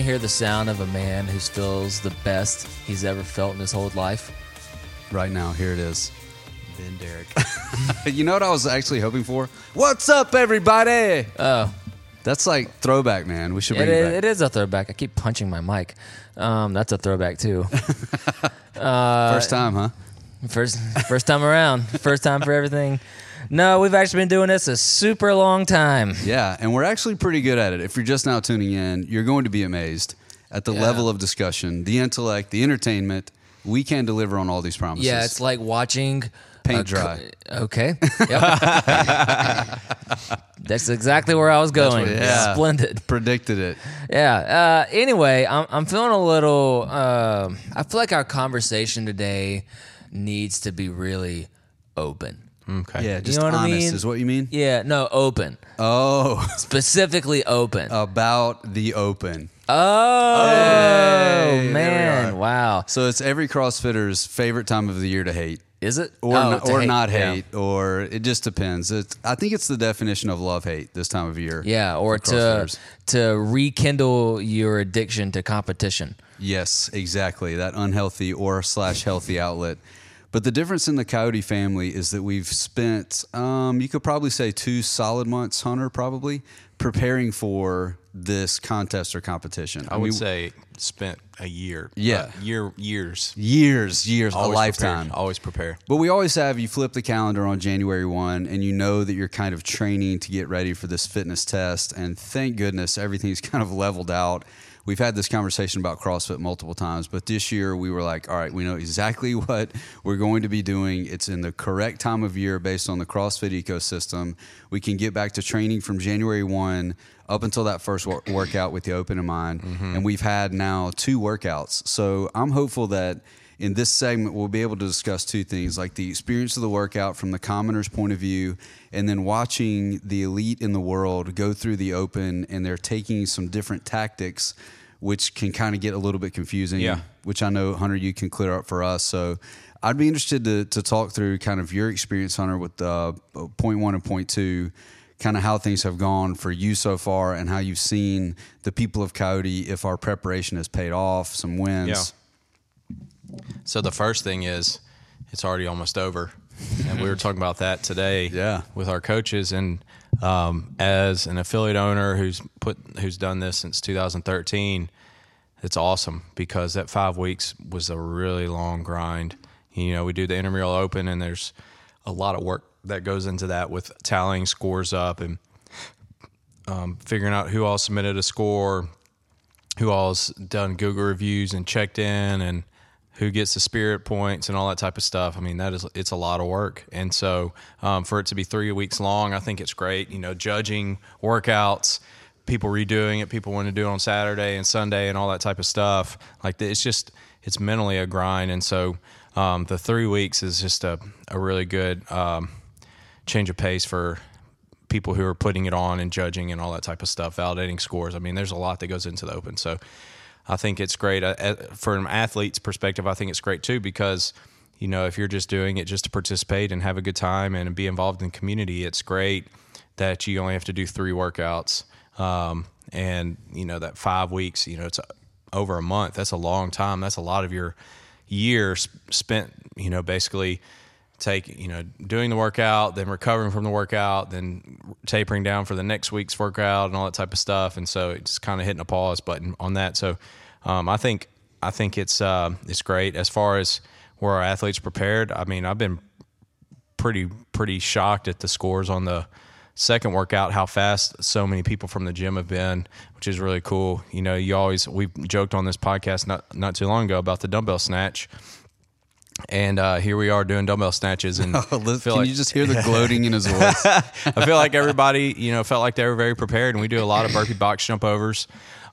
You want to hear the sound of a man who feels the best he's ever felt in his whole life? Right now, here it is. Ben Derek. You know what I was actually hoping for? What's up, everybody? Oh, That's like throwback, man. We should it bring it, is, back. it is a throwback. I keep punching my mic. Um, that's a throwback too. First time, huh? First, first time around. First time for everything. No, we've actually been doing this a super long time. Yeah, and we're actually pretty good at it. If you're just now tuning in, you're going to be amazed at the Yeah. level of discussion, the intellect, the entertainment. We can deliver on all these promises. Yeah, it's like watching Paint dry. Okay. Yep. That's exactly where I was going. what- yeah. Splendid. predicted it. Yeah. Uh, anyway, I'm, I'm feeling a little. um I feel like our conversation today needs to be really open. Okay. Yeah, just know what I mean? is what you mean. Yeah. No, open. Oh, Specifically open. about the open. oh Hey, there we man! are. Wow. So it's every CrossFitter's favorite time of the year to hate. Is it or Oh, not, to or not yeah. hate, or it just depends. It's, I think it's the definition of love hate this time of year. Yeah, or for to CrossFitters. to rekindle your addiction to competition. Yes, exactly. That unhealthy or slash healthy outlet. But the difference in the Coyote family is that we've spent, um, you could probably say, two solid months, Hunter, probably preparing for this contest or competition. I would say spent a year. Yeah. Uh, year years. years, years, Always a lifetime. Always prepare. But we always have you flip the calendar on January 1 and you know that you're kind of training to get ready for this fitness test. And thank goodness everything's kind of leveled out. We've had this conversation about CrossFit multiple times, but this year we were like, all right, we know exactly what we're going to be doing. It's in the correct time of year based on the CrossFit ecosystem. We can get back to training from January 1 up until that first wor- workout with the open in mind. Mm-hmm. And we've had now two workouts. So I'm hopeful that in this segment, we'll be able to discuss two things like the experience of the workout from the commoner's point of view, and then watching the elite in the world go through the open and they're taking some different tactics, which can kind of get a little bit confusing. Yeah. Which I know, Hunter, you can clear up for us. So I'd be interested to, to talk through kind of your experience, Hunter, with uh, point one and point two. Kind of how things have gone for you so far, and how you've seen the people of Coyote. If our preparation has paid off, some wins. So the first thing is, it's already almost over, and we were talking about that today. Yeah. With our coaches, and um, as an affiliate owner who's put who's done this since 2013, it's awesome because that five weeks was a really long grind. You know, we do the intramural open, and there's a lot of work that goes into that with tallying scores up and um, figuring out who all submitted a score, who all's done Google reviews and checked in, and who gets the spirit points and all that type of stuff. I mean, that is it's a lot of work, and so um, for it to be three weeks long, I think it's great. You know, judging workouts, people redoing it, people want to do it on Saturday and Sunday and all that type of stuff. Like it's just it's mentally a grind, and so um, the three weeks is just a a really good um, change of pace for people who are putting it on and judging and all that type of stuff, validating scores. I mean, there's a lot that goes into the open. So I think it's great. Uh, uh, an athlete's perspective, I think it's great too because, you know, if you're just doing it just to participate and have a good time and be involved in community, it's great that you only have to do three workouts. Um, and, you know, that five weeks, you know, it's over a month. That's a long time. That's a lot of your year spent, you know, basically take you know doing the workout then recovering from the workout then tapering down for the next week's workout and all that type of stuff. And so it's kind of hitting a pause button on that. So um, i think i think it's uh, it's great. As far as where our athletes prepared i mean i've been pretty pretty shocked at the scores on the second workout how fast so many people from the gym have been which is really cool. You know you always we joked on this podcast not not too long ago about the dumbbell snatch and uh, here we are doing dumbbell snatches and Oh, can like- you just hear the gloating in his voice? I feel like everybody, you know, felt like they were very prepared, and we do a lot of burpee box jump overs.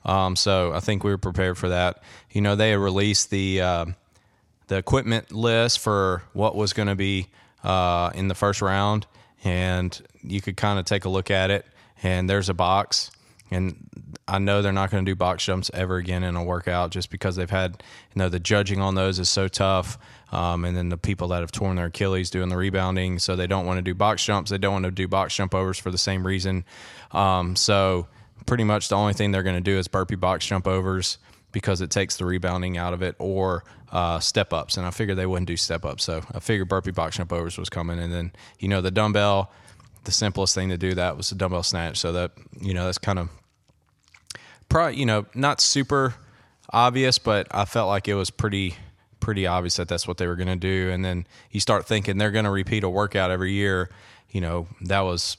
Um, so I think we were prepared for that. You know, they had released the uh, the equipment list for what was going to be uh, in the first round, and you could kind of take a look at it. And there's a box, and I know they're not going to do box jumps ever again in a workout just because they've had, you know, the judging on those is so tough. Um, and then the people that have torn their Achilles doing the rebounding, so they don't want to do box jumps. They don't want to do box jump overs for the same reason. Um, so pretty much the only thing they're going to do is burpee box jump overs because it takes the rebounding out of it or uh, step ups. And I figured they wouldn't do step ups. So I figured burpee box jump overs was coming. And then, you know, the dumbbell, the simplest thing to do that was the dumbbell snatch. So that, you know, that's kind of probably, you know, not super obvious, but I felt like it was pretty pretty obvious that that's what they were going to do. And then you start thinking they're going to repeat a workout every year. You know, that was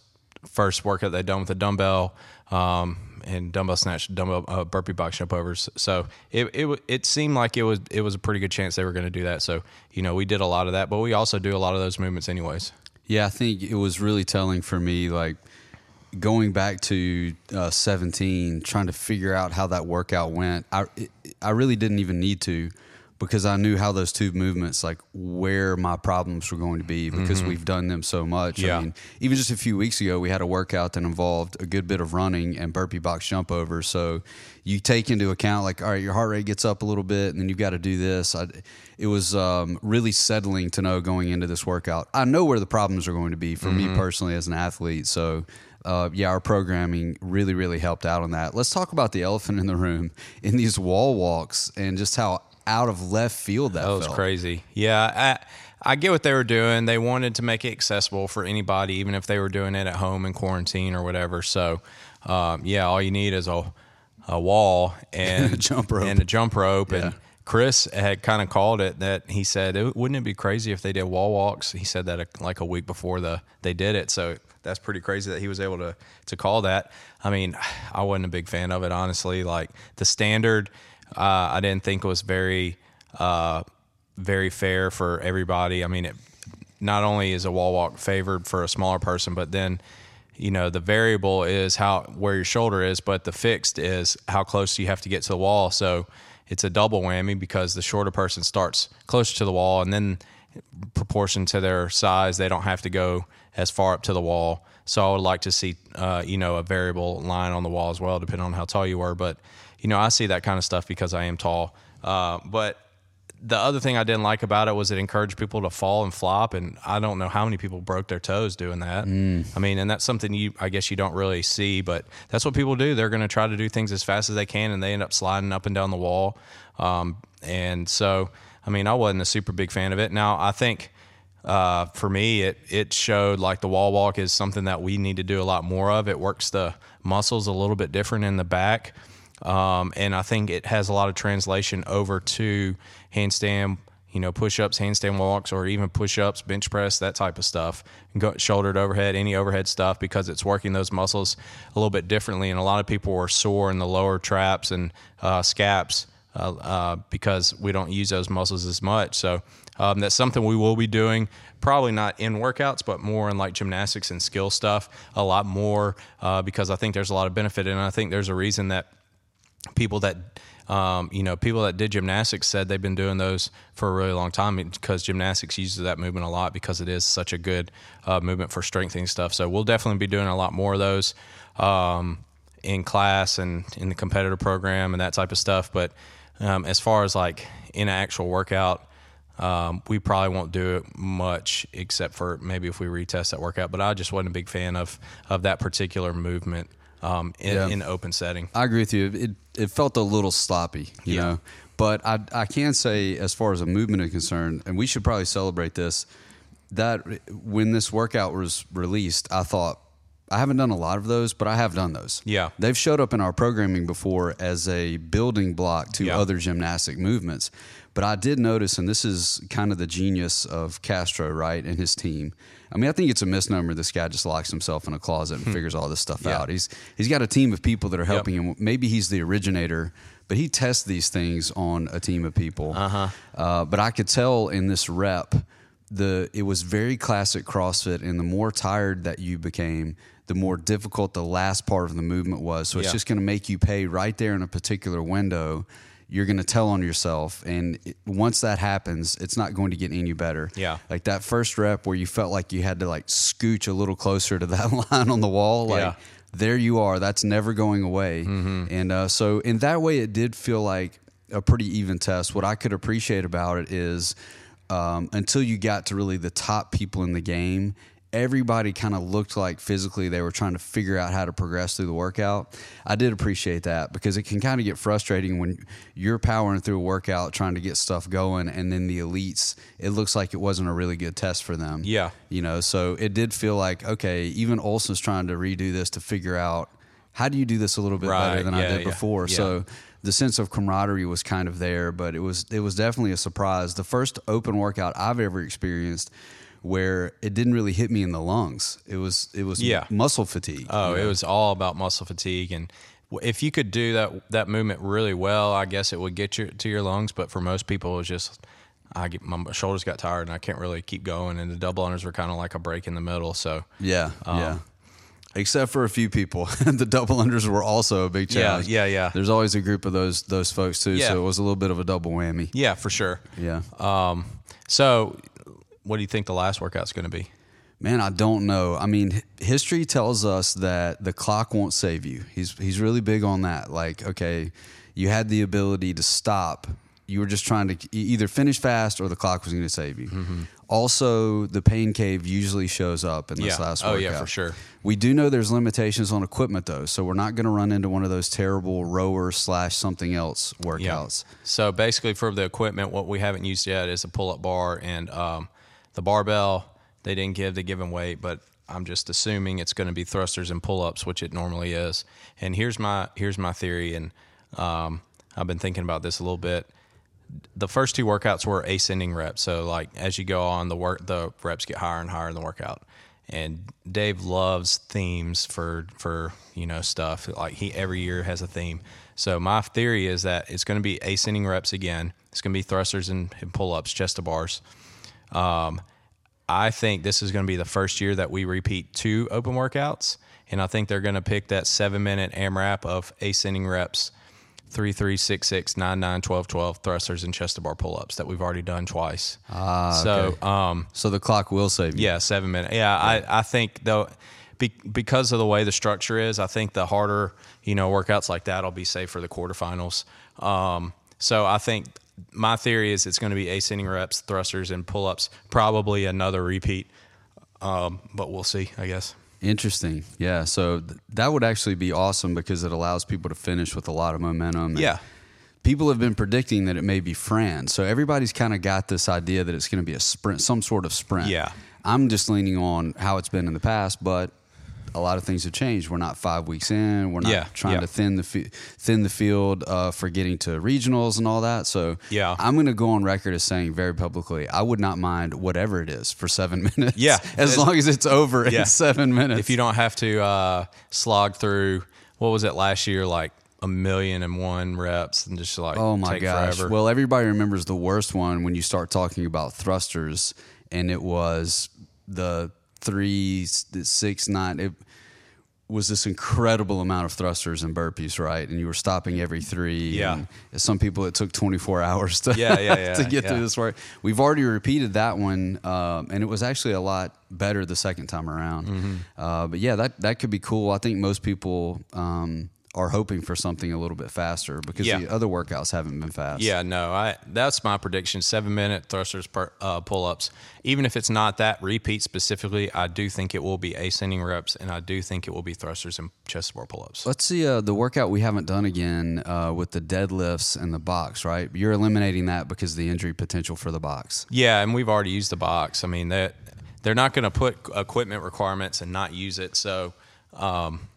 first workout they done with a dumbbell um, and dumbbell snatch, dumbbell uh, burpee box jump overs. So it, it it seemed like it was it was a pretty good chance they were going to do that. So you know, we did a lot of that, but we also do a lot of those movements anyways. Yeah, I think it was really telling for me, like going back to uh, 17, trying to figure out how that workout went. I I really didn't even need to because I knew how those two movements, like where my problems were going to be, because mm-hmm. we've done them so much. Yeah. I mean, even just a few weeks ago, we had a workout that involved a good bit of running and burpee box jump over. So you take into account, like, all right, your heart rate gets up a little bit, and then you've got to do this. I, it was um, really settling to know going into this workout. I know where the problems are going to be for mm-hmm. me personally as an athlete. So uh, yeah, our programming really, really helped out on that. Let's talk about the elephant in the room in these wall walks and just how out of left field that, that was felt. crazy. Yeah, I, I get what they were doing. They wanted to make it accessible for anybody, even if they were doing it at home in quarantine or whatever. So, um, yeah, all you need is a, a wall and, a jump rope and a jump rope. Yeah. And Chris had kind of called it that he said, "Wouldn't it be crazy if they did wall walks?" He said that a, like a week before the they did it. So that's pretty crazy that he was able to to call that. I mean, I wasn't a big fan of it honestly. Like the standard uh, I didn't think was very uh, very fair for everybody. I mean, it, not only is a wall walk favored for a smaller person, but then you know the variable is how where your shoulder is, but the fixed is how close you have to get to the wall. So it's a double whammy because the shorter person starts closer to the wall, and then proportion to their size, they don't have to go as far up to the wall. So I would like to see, uh, you know, a variable line on the wall as well, depending on how tall you are. But you know, I see that kind of stuff because I am tall. Uh, but the other thing I didn't like about it was it encouraged people to fall and flop, and I don't know how many people broke their toes doing that. Mm. I mean, and that's something you, I guess, you don't really see, but that's what people do. They're going to try to do things as fast as they can, and they end up sliding up and down the wall. Um, and so, I mean, I wasn't a super big fan of it. Now, I think uh, for me, it it showed like the wall walk is something that we need to do a lot more of. It works the muscles a little bit different in the back. Um, and I think it has a lot of translation over to handstand, you know, push ups, handstand walks, or even push ups, bench press, that type of stuff. Go, shouldered overhead, any overhead stuff, because it's working those muscles a little bit differently. And a lot of people are sore in the lower traps and uh, scaps uh, uh, because we don't use those muscles as much. So um, that's something we will be doing. Probably not in workouts, but more in like gymnastics and skill stuff. A lot more uh, because I think there's a lot of benefit, and I think there's a reason that people that um, you know people that did gymnastics said they've been doing those for a really long time because gymnastics uses that movement a lot because it is such a good uh, movement for strengthening stuff. So we'll definitely be doing a lot more of those um, in class and in the competitor program and that type of stuff. But um, as far as like in an actual workout um, we probably won't do it much except for maybe if we retest that workout. But i just wasn't a big fan of of that particular movement um, in, yeah. in open setting. I agree with you. It it felt a little sloppy, you yeah. know. But I I can say as far as a movement is concerned, and we should probably celebrate this. That when this workout was released, I thought I haven't done a lot of those, but I have done those. Yeah. They've showed up in our programming before as a building block to yeah. other gymnastic movements. But I did notice, and this is kind of the genius of Castro, right, and his team. I mean, I think it's a misnomer. This guy just locks himself in a closet and hmm. figures all this stuff yeah. out. He's he's got a team of people that are helping yep. him. Maybe he's the originator, but he tests these things on a team of people. Uh-huh. Uh, but I could tell in this rep, the it was very classic CrossFit, and the more tired that you became, the more difficult the last part of the movement was. So it's just going to make you pay right there in a particular window you're going to tell on yourself. And it, once that happens, it's not going to get any better. Yeah. Like that first rep where you felt like you had to like scooch a little closer to that line on the wall. Like, yeah. there you are. That's never going away. Mm-hmm. And uh, so, in that way, it did feel like a pretty even test. What I could appreciate about it is um, until you got to really the top people in the game, everybody kind of looked like physically they were trying to figure out how to progress through the workout. I did appreciate that because it can kind of get frustrating when you're powering through a workout trying to get stuff going and then the elites it looks like it wasn't a really good test for them. Yeah. You know, so it did feel like okay, even Ohlsen's trying to redo this to figure out how do you do this a little bit better Right, than I did yeah, before. yeah. So the sense of camaraderie was kind of there, but it was it was definitely a surprise. The first open workout I've ever experienced where it didn't really hit me in the lungs. It was it was Yeah. muscle fatigue. Oh, you it was all about muscle fatigue, and if you could do that that movement really well, I guess it would get you to your lungs. But for most people, it was just I get my shoulders got tired and I can't really keep going, and the double unders were kind of like a break in the middle. So yeah, Um, yeah. Except for a few people, the double unders were also a big Yeah, challenge. yeah, yeah. There's always a group of those those folks too, Yeah. so it was a little bit of a double whammy. yeah, for sure. Yeah. Um, so what do you think the last workout's going to be? Man, I don't know. I mean, history tells us that the clock won't save you. He's he's really big on that. Like, okay, you had the ability to stop. You were just trying to either finish fast or the clock was going to save you. Also, the pain cave usually shows up in this Yeah. last Oh, workout. yeah, for sure. We do know there's limitations on equipment though, so we're not going to run into one of those terrible rower slash something else workouts. So basically, for the equipment, what we haven't used yet is a pull-up bar and um, the barbell. They didn't give the given weight, but I'm just assuming it's going to be thrusters and pull-ups, which it normally is. And here's my here's my theory, and um, I've been thinking about this a little bit. The first two workouts were ascending reps, so like as you go on, the work the reps get higher and higher in the workout. And Dave loves themes for for you know stuff like he every year has a theme. So my theory is that it's going to be ascending reps again. It's going to be thrusters and, and pull ups, chest to bars. Um, I think this is going to be the first year that we repeat two open workouts, and I think they're going to pick that seven minute AMRAP of ascending reps, three, three, six, six, nine, nine, 12, 12 thrusters and chest to bar pull ups that we've already done twice. Ah, so okay. um, So the clock will save you. yeah, seven minutes. Yeah, I, I think though, be, because of the way the structure is, I think the harder you know workouts like that will be safe for the quarterfinals. Um, so I think my theory is it's going to be ascending reps, thrusters, and pull ups. Probably another repeat, um, but we'll see. I guess. Interesting. Yeah. So th- that would actually be awesome because it allows people to finish with a lot of momentum. Yeah. People have been predicting that it may be Fran. So everybody's kind of got this idea that it's going to be a sprint, some sort of sprint. Yeah. I'm just leaning on how it's been in the past, but a lot of things have changed. We're not five weeks in. We're not Yeah, trying yeah. to thin the fi- thin the field uh, for getting to regionals and all that. So Yeah. I'm going to go on record as saying very publicly, I would not mind whatever it is for seven minutes. Yeah. as As- long as it's over Yeah. in seven minutes. If you don't have to uh, slog through, what was it last year? Like a million and one reps and just like Oh my gosh. forever. Well, everybody remembers the worst one when you start talking about thrusters, and it was the three, six, nine. It was this incredible amount of thrusters and burpees, right? And you were stopping every three. Yeah. And some people, it took 24 hours to, Yeah, yeah, yeah, to get yeah. through this work. We've already repeated that one, um, and it was actually a lot better the second time around. Mm-hmm. Uh, but yeah, that, that could be cool. I think most people. Um, are hoping for something a little bit faster because Yeah. the other workouts haven't been fast. Yeah, no, I that's my prediction. Seven minute thrusters per uh, pull ups. Even if it's not that repeat specifically, I do think it will be ascending reps, and I do think it will be thrusters and chest bar pull ups. Let's see uh, the workout we haven't done again uh, with the deadlifts and the box, right? You're eliminating that because of the injury potential for the box. Yeah, and we've already used the box. I mean, that they're not going to put equipment requirements and not use it. So, um,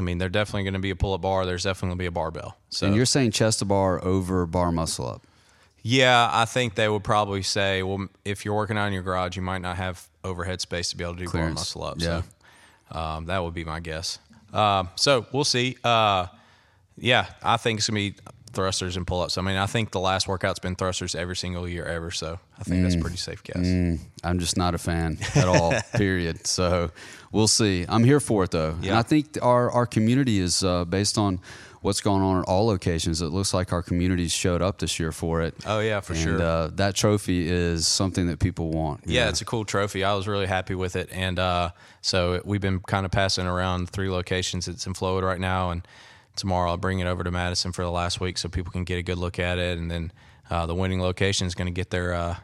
I mean, they're definitely going to be a pull up bar. There's definitely going to be a barbell. So And you're saying chest to bar over bar muscle up. Yeah, I think they would probably say, well, if you're working out in your garage, you might not have overhead space to be able to do bar muscle up. Yeah. So um, that would be my guess. Um, so we'll see. Uh, yeah, I think it's gonna be thrusters and pull ups. I mean, I think the last workout's been thrusters every single year ever. So I think that's a pretty safe guess. Mm, I'm just not a fan at all, period. So we'll see. I'm here for it though. And Yeah. I think our, our community is uh, based on what's going on at all locations. It looks like our communities showed up this year for it. Oh, yeah, for and, sure. Uh, that trophy is something that people want. Yeah, know? it's a cool trophy. I was really happy with it, and uh, so we've been kind of passing around three locations. It's in Florida right now, and tomorrow I'll bring it over to Madison for the last week so people can get a good look at it, and then uh, the winning location is going to get their uh,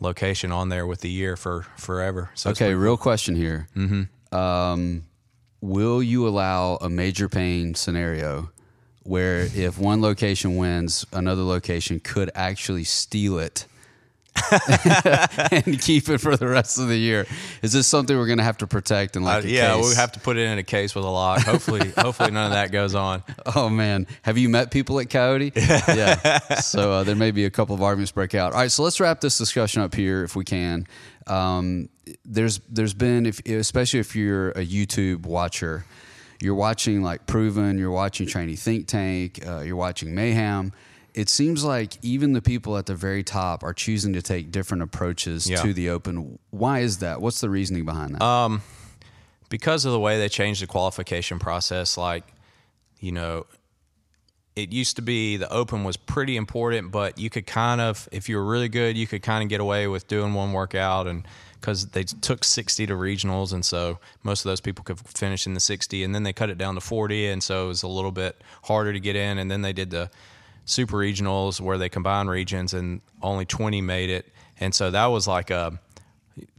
location on there with the year for forever. So Okay, real question here. Mm-hmm. Um, will you allow a major pain scenario where if one location wins, another location could actually steal it and keep it for the rest of the year? Is this something we're going to have to protect Uh, like a yeah, case? we have to put it in a case with a lock. Hopefully, hopefully none of that goes on. Oh man, have you met people at Coyote? yeah. So uh, there may be a couple of arguments break out. All right, so let's wrap this discussion up here if we can. Um, there's there's been, if, especially if you're a YouTube watcher, you're watching like Proven, you're watching Training Think Tank, uh, you're watching Mayhem. It seems like even the people at the very top are choosing to take different approaches Yeah. to the Open. Why is that? What's the reasoning behind that? Um, because of the way they changed the qualification process, like, you know, it used to be the open was pretty important, but you could kind of, if you were really good, you could kind of get away with doing one workout and because they took 60 to regionals. And so most of those people could finish in the 60 and then they cut it down to 40. And so it was a little bit harder to get in. And then they did the super regionals where they combine regions and only 20 made it. And so that was like a,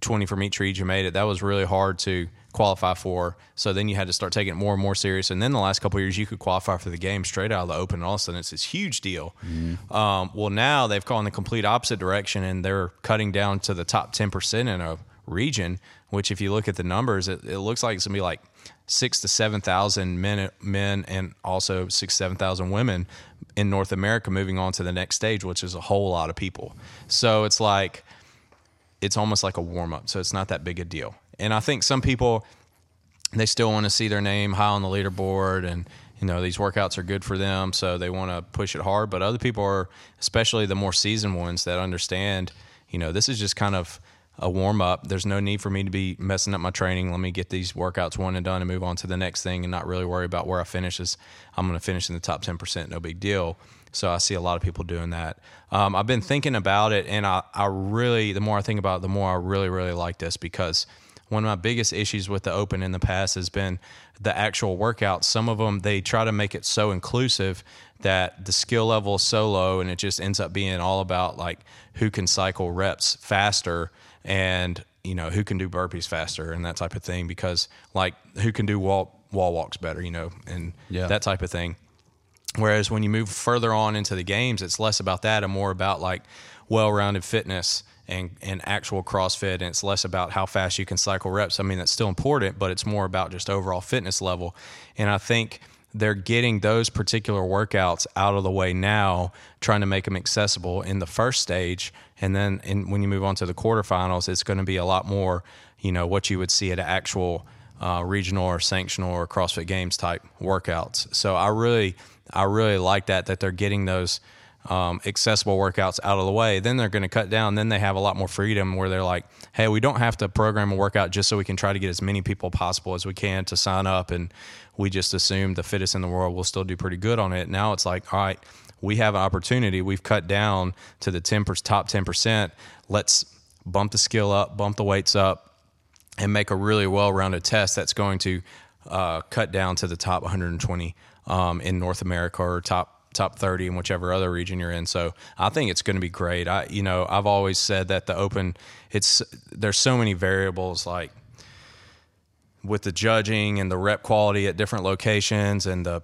20 from each region made it. That was really hard to qualify for. So then you had to start taking it more and more serious. And then the last couple of years, you could qualify for the game straight out of the open. And all of a sudden, it's this huge deal. Um, well, now they've gone the complete opposite direction and they're cutting down to the top 10% in a region, which, if you look at the numbers, it, it looks like it's going to be like six to 7,000 men, men and also six, 7,000 women in North America moving on to the next stage, which is a whole lot of people. So it's like, it's almost like a warm up. So it's not that big a deal. And I think some people they still want to see their name high on the leaderboard and you know these workouts are good for them so they want to push it hard but other people are especially the more seasoned ones that understand you know this is just kind of a warm up there's no need for me to be messing up my training let me get these workouts one and done and move on to the next thing and not really worry about where i finish is i'm going to finish in the top 10% no big deal so I see a lot of people doing that. Um, I've been thinking about it, and I, I really, the more I think about it, the more I really, really like this because one of my biggest issues with the open in the past has been the actual workouts. Some of them, they try to make it so inclusive that the skill level is so low, and it just ends up being all about like who can cycle reps faster and you know who can do burpees faster and that type of thing because like who can do wall wall walks better you know and Yeah. that type of thing Whereas when you move further on into the games, it's less about that and more about like well-rounded fitness and, and actual CrossFit. And it's less about how fast you can cycle reps. I mean, that's still important, but it's more about just overall fitness level. And I think they're getting those particular workouts out of the way now, trying to make them accessible in the first stage. And then in, when you move on to the quarterfinals, it's going to be a lot more, you know, what you would see at an actual uh, regional or sanctional or CrossFit Games type workouts. So I really, I really like that that they're getting those um, accessible workouts out of the way. Then they're going to cut down. Then they have a lot more freedom where they're like, hey, we don't have to program a workout just so we can try to get as many people possible as we can to sign up, and we just assume the fittest in the world will still do pretty good on it. Now it's like, all right. We have an opportunity. We've cut down to the 10 top 10%. Let's bump the skill up, bump the weights up, and make a really well-rounded test that's going to uh, cut down to the top 120 um, in North America or top top 30 in whichever other region you're in. So I think it's going to be great. I you know I've always said that the Open it's there's so many variables like with the judging and the rep quality at different locations and the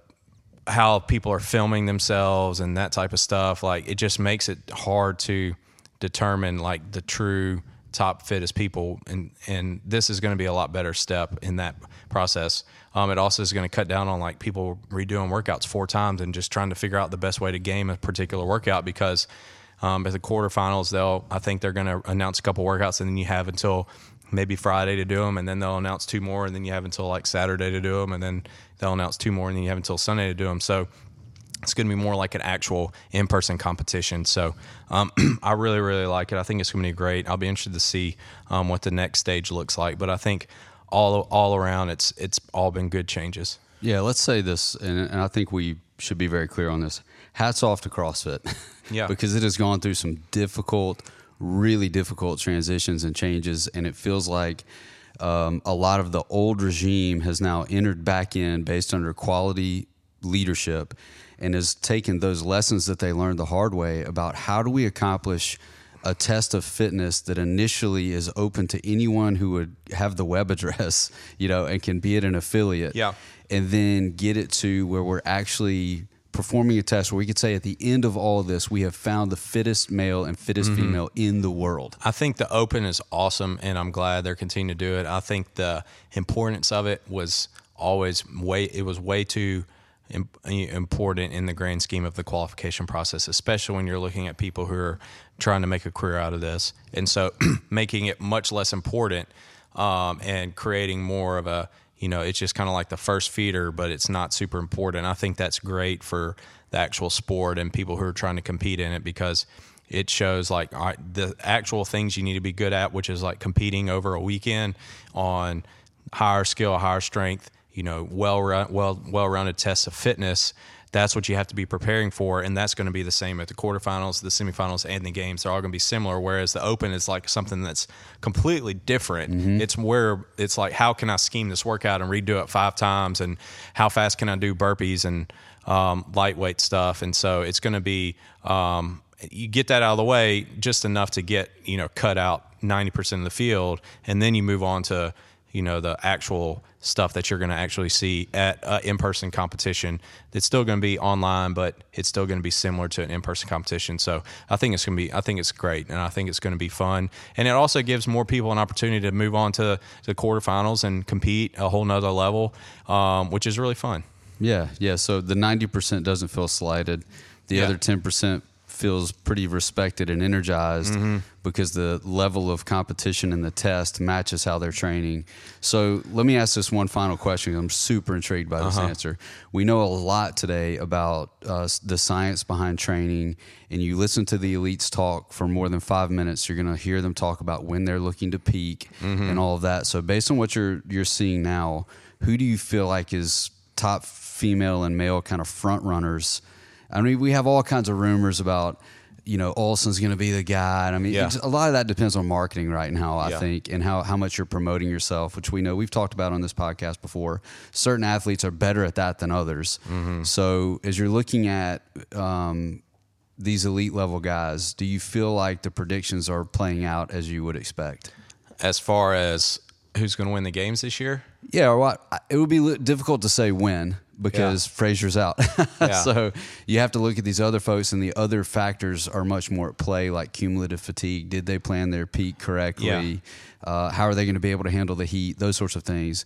how people are filming themselves and that type of stuff like it just makes it hard to determine like the true top fittest people and and this is going to be a lot better step in that process um, it also is going to cut down on like people redoing workouts four times and just trying to figure out the best way to game a particular workout because um, at the quarterfinals they'll i think they're going to announce a couple workouts and then you have until maybe Friday to do them, and then they'll announce two more, and then you have until like Saturday to do them, and then they'll announce two more, and then you have until Sunday to do them. So it's going to be more like an actual in-person competition. So um, I really, really like it. I think it's going to be great. I'll be interested to see um, what the next stage looks like. But I think all all around, it's it's all been good changes. Yeah, let's say this, and, and I think we should be very clear on this. Hats off to CrossFit. Yeah. because it has gone through some difficult, really difficult transitions and changes, and it feels like um, a lot of the old regime has now entered back in based under quality leadership and has taken those lessons that they learned the hard way about how do we accomplish a test of fitness that initially is open to anyone who would have the web address, you know, and can be at an affiliate. Yeah. And then get it to where we're actually performing a test where we could say at the end of all of this, we have found the fittest male and fittest Mm-hmm. female in the world. I think the open is awesome, and I'm glad they're continuing to do it. I think the importance of it was always way. It was way too important in the grand scheme of the qualification process, especially when you're looking at people who are trying to make a career out of this, and so making it much less important um, and creating more of a you know it's just kind of like the first feeder but it's not super important. I think that's great for the actual sport and people who are trying to compete in it because it shows like the actual things you need to be good at which is like competing over a weekend on higher skill higher strength you know well well well rounded tests of fitness that's what you have to be preparing for and that's going to be the same at the quarterfinals the semifinals and the games. They're all going to be similar whereas the open is like something that's completely different. It's where it's like how can i scheme this workout and redo it five times and how fast can i do burpees and um, lightweight stuff? And so it's going to be um, you get that out of the way just enough to get you know cut out 90% of the field and then you move on to you know the actual stuff that you're going to actually see at uh, in-person competition it's still going to be online but it's still going to be similar to an in-person competition so i think it's going to be i think it's great and i think it's going to be fun and it also gives more people an opportunity to move on to the quarterfinals and compete a whole nother level um, which is really fun Yeah, yeah. So the ninety percent doesn't feel slighted. The Yeah. other ten percent feels pretty respected and energized Mm-hmm. because the level of competition in the test matches how they're training. So let me ask this one final question. I'm super intrigued by this Uh-huh. answer. We know a lot today about uh, the science behind training, and you listen to the elites talk for more than five minutes. You're going to hear them talk about when they're looking to peak Mm-hmm. and all of that. So based on what you're you're seeing now, who do you feel like is top female and male kind of front runners? I mean, we have all kinds of rumors about, you know, Ohlsen's going to be the guy. And I mean, Yeah. a lot of that depends on marketing right now, I Yeah. think, and how, how much you're promoting yourself, which we know we've talked about on this podcast before. Certain athletes are better at that than others. Mm-hmm. So as you're looking at um, these elite level guys, do you feel like the predictions are playing out as you would expect? as far as who's going to win the games this year Yeah, or what? It would be difficult to say when because Fraser's out. Yeah. so you have to look at these other folks, and the other factors are much more at play, like cumulative fatigue. Did they plan their peak correctly? Yeah. Uh, how are they going to be able to handle the heat? Those sorts of things.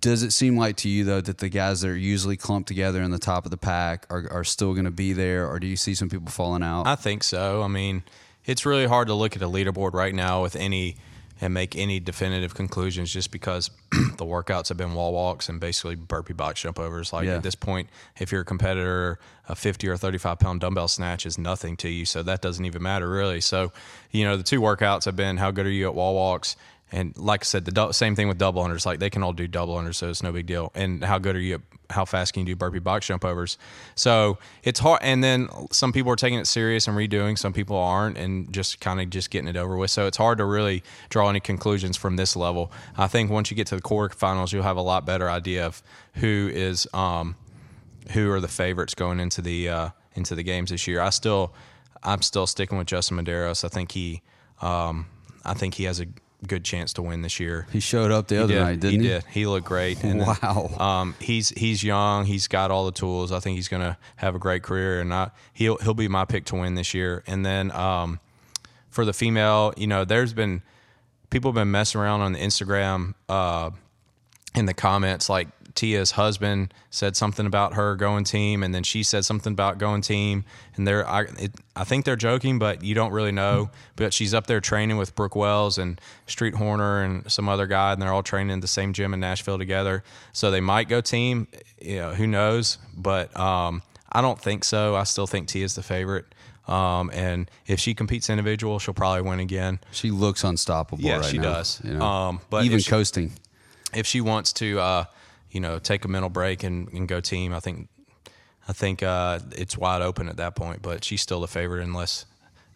Does it seem like to you though that the guys that are usually clumped together in the top of the pack are, are still going to be there, or do you see some people falling out? I think so. I mean, it's really hard to look at a leaderboard right now with any and make any definitive conclusions just because the workouts have been wall walks and basically burpee box jump overs. Like Yeah. at this point, if you're a competitor, a 50 or 35 pound dumbbell snatch is nothing to you. So that doesn't even matter really. So, you know, the two workouts have been how good are you at wall walks? And like I said, the dou- same thing with double unders. Like they can all do double unders, so it's no big deal. And how good are you? How fast can you do burpee box jump overs? So it's hard. And then some people are taking it serious and redoing. Some people aren't, and just kind of just getting it over with. So it's hard to really draw any conclusions from this level. I think once you get to the quarterfinals, you'll have a lot better idea of who is um, who are the favorites going into the uh, into the games this year. I still I'm still sticking with Justin Medeiros. I think he um, I think he has a good chance to win this year. he showed up the other did. night, didn't he? he did. He looked great. And Wow. um, he's he's young. He's got all the tools. I think he's going to have a great career, and I, he'll he'll be my pick to win this year. And then um, for the female, you know, there's been people have been messing around on the Instagram uh, in the comments like Tia's husband said something about her going team, and then she said something about going team, and they're I, it, I think they're joking, but you don't really know. But she's up there training with Brooke Wells and Street Horner and some other guy, and they're all training in the same gym in Nashville together. So they might go team. You know, who knows? But um, I don't think so. I still think Tia's the favorite. Um, and if she competes individual, she'll probably win again. She looks unstoppable Yeah, right she now, does. you know? Um, but even she- coasting. if she wants to, uh, you know, take a mental break and, and go team, I think, I think uh, it's wide open at that point. But she's still the favorite unless,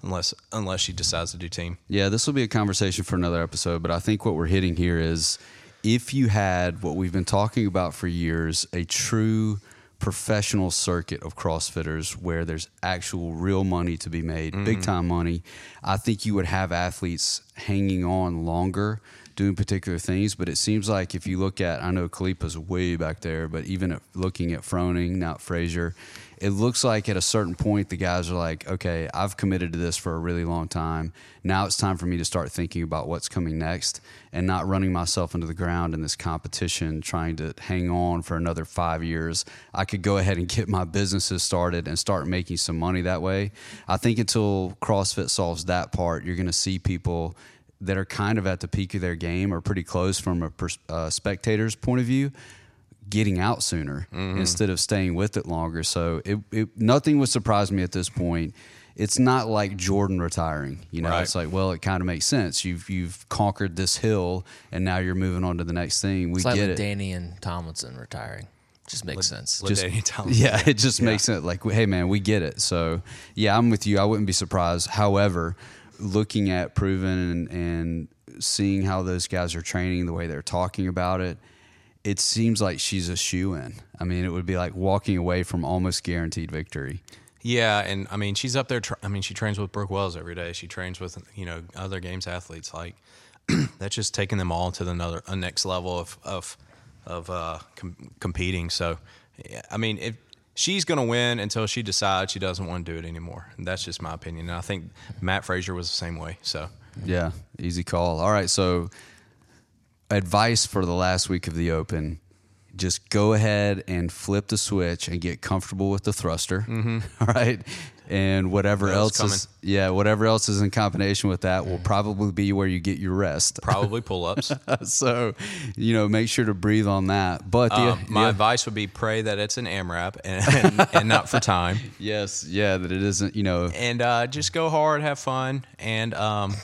unless, unless she decides to do team. Yeah, this will be a conversation for another episode, but I think what we're hitting here is if you had what we've been talking about for years, a true professional circuit of CrossFitters where there's actual real money to be made, big time money, I think you would have athletes hanging on longer doing particular things. But it seems like if you look at, I know Khalipa's way back there, but even at looking at Froning, not Fraser, it looks like at a certain point the guys are like, okay, I've committed to this for a really long time. Now it's time for me to start thinking about what's coming next and not running myself into the ground in this competition, trying to hang on for another five years. I could go ahead and get my businesses started and start making some money that way. I think until CrossFit solves that part, you're going to see people that are kind of at the peak of their game or pretty close from a pers- uh, spectator's point of view getting out sooner instead of staying with it longer. So it, it nothing would surprise me at this point. It's not like Jordan retiring. You know, Right. it's like, well, it kind of makes sense. You've you've conquered this hill and now you're moving on to the next thing. We It's like get it. Danny and Tomlinson retiring. Just makes sense. Let Danny tell. Yeah, it just makes sense. Like, hey, man, we get it. So, yeah, I'm with you. I wouldn't be surprised. However, looking at proven and, and seeing how those guys are training, the way they're talking about it, it seems like she's a shoe in. I mean, it would be like walking away from almost guaranteed victory. Yeah, and I mean she's up there. I mean she trains with Brooke Wells every day. She trains with you know other games athletes. Like that's just taking them all to the another a next level of of of uh, com- competing. So yeah, I mean if she's going to win until she decides she doesn't want to do it anymore. And that's just my opinion. And I think Mat Fraser was the same way. So Yeah, easy call. All right, so advice for the last week of the Open: just go ahead and flip the switch and get comfortable with the thruster. Mm-hmm. All right, and whatever else is yeah, whatever else is in combination with that will probably be where you get your rest. probably pull ups. so, you know, make sure to breathe on that. But the, Um, my yeah, advice would be pray that it's an AMRAP and, and, and not for time. yes, yeah, that it isn't. You know, and uh, just go hard, have fun, and um,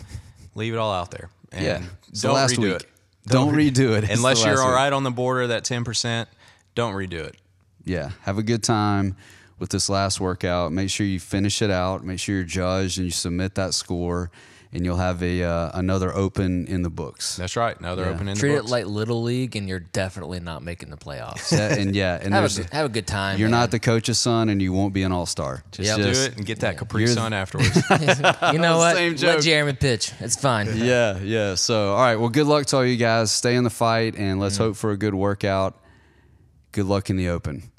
leave it all out there. And yeah. Don't last redo week. it. Don't, redo it It's Unless you're all week. right on the border, that ten percent. Don't redo it. yeah, have a good time with this last workout. Make sure you finish it out. Make sure you're judged and you submit that score, and you'll have a uh, another open in the books. That's right. Now they're Yeah. open in Treat the books. Treat it like little league, and you're definitely not making the playoffs. Yeah, and yeah, and have, a, good- have a good time. you're man. not the coach's son, and you won't be an all star. just Yep. do it and get that Capri You're- Sun afterwards. You know what? Same Let. Jeremy pitch. It's fine. Yeah, yeah. So, all right. Well, good luck to all you guys. Stay in the fight, and Mm. let's hope for a good workout. Good luck in the open.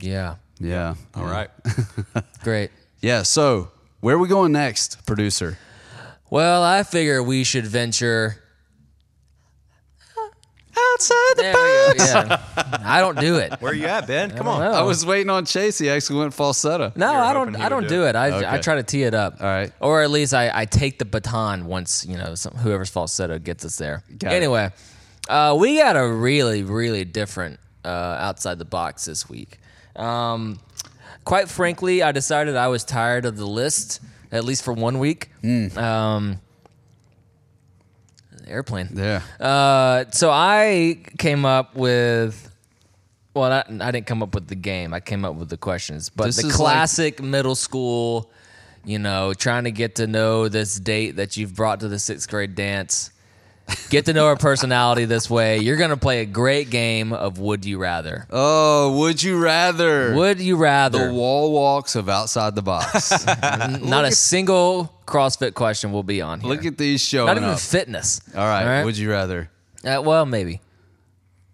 Yeah. Yeah. all right. Great. Yeah. So, where are we going next, producer? Well, I figure we should venture Outside There box. Yeah. I don't do it. Where are you at, Ben? Come on. know. I was waiting on Chase. He actually went falsetto. No, I hoping don't. he I don't do do it. I, Okay. I try to tee it up. All right. Or at least I, I take the baton once you know some, whoever's falsetto gets us there. Got it. anyway, uh, we got a really really different uh, outside the box this week. Um, quite frankly, I decided I was tired of the list at least for one week. Hmm. Um, airplane. Yeah. Uh, so I came up with. Well, I, I didn't come up with the game. I came up with the questions. But This the is like- classic middle school, you know, trying to get to know this date that you've brought to the sixth grade dance. Get to know her personality this way. You're going to play a great game of Would You Rather. Oh, would you rather? Would you rather? the wall walks of outside the box. Not a single CrossFit question will be on here. Look at these showing Not even up. fitness. All right. Would you rather? uh, well, maybe.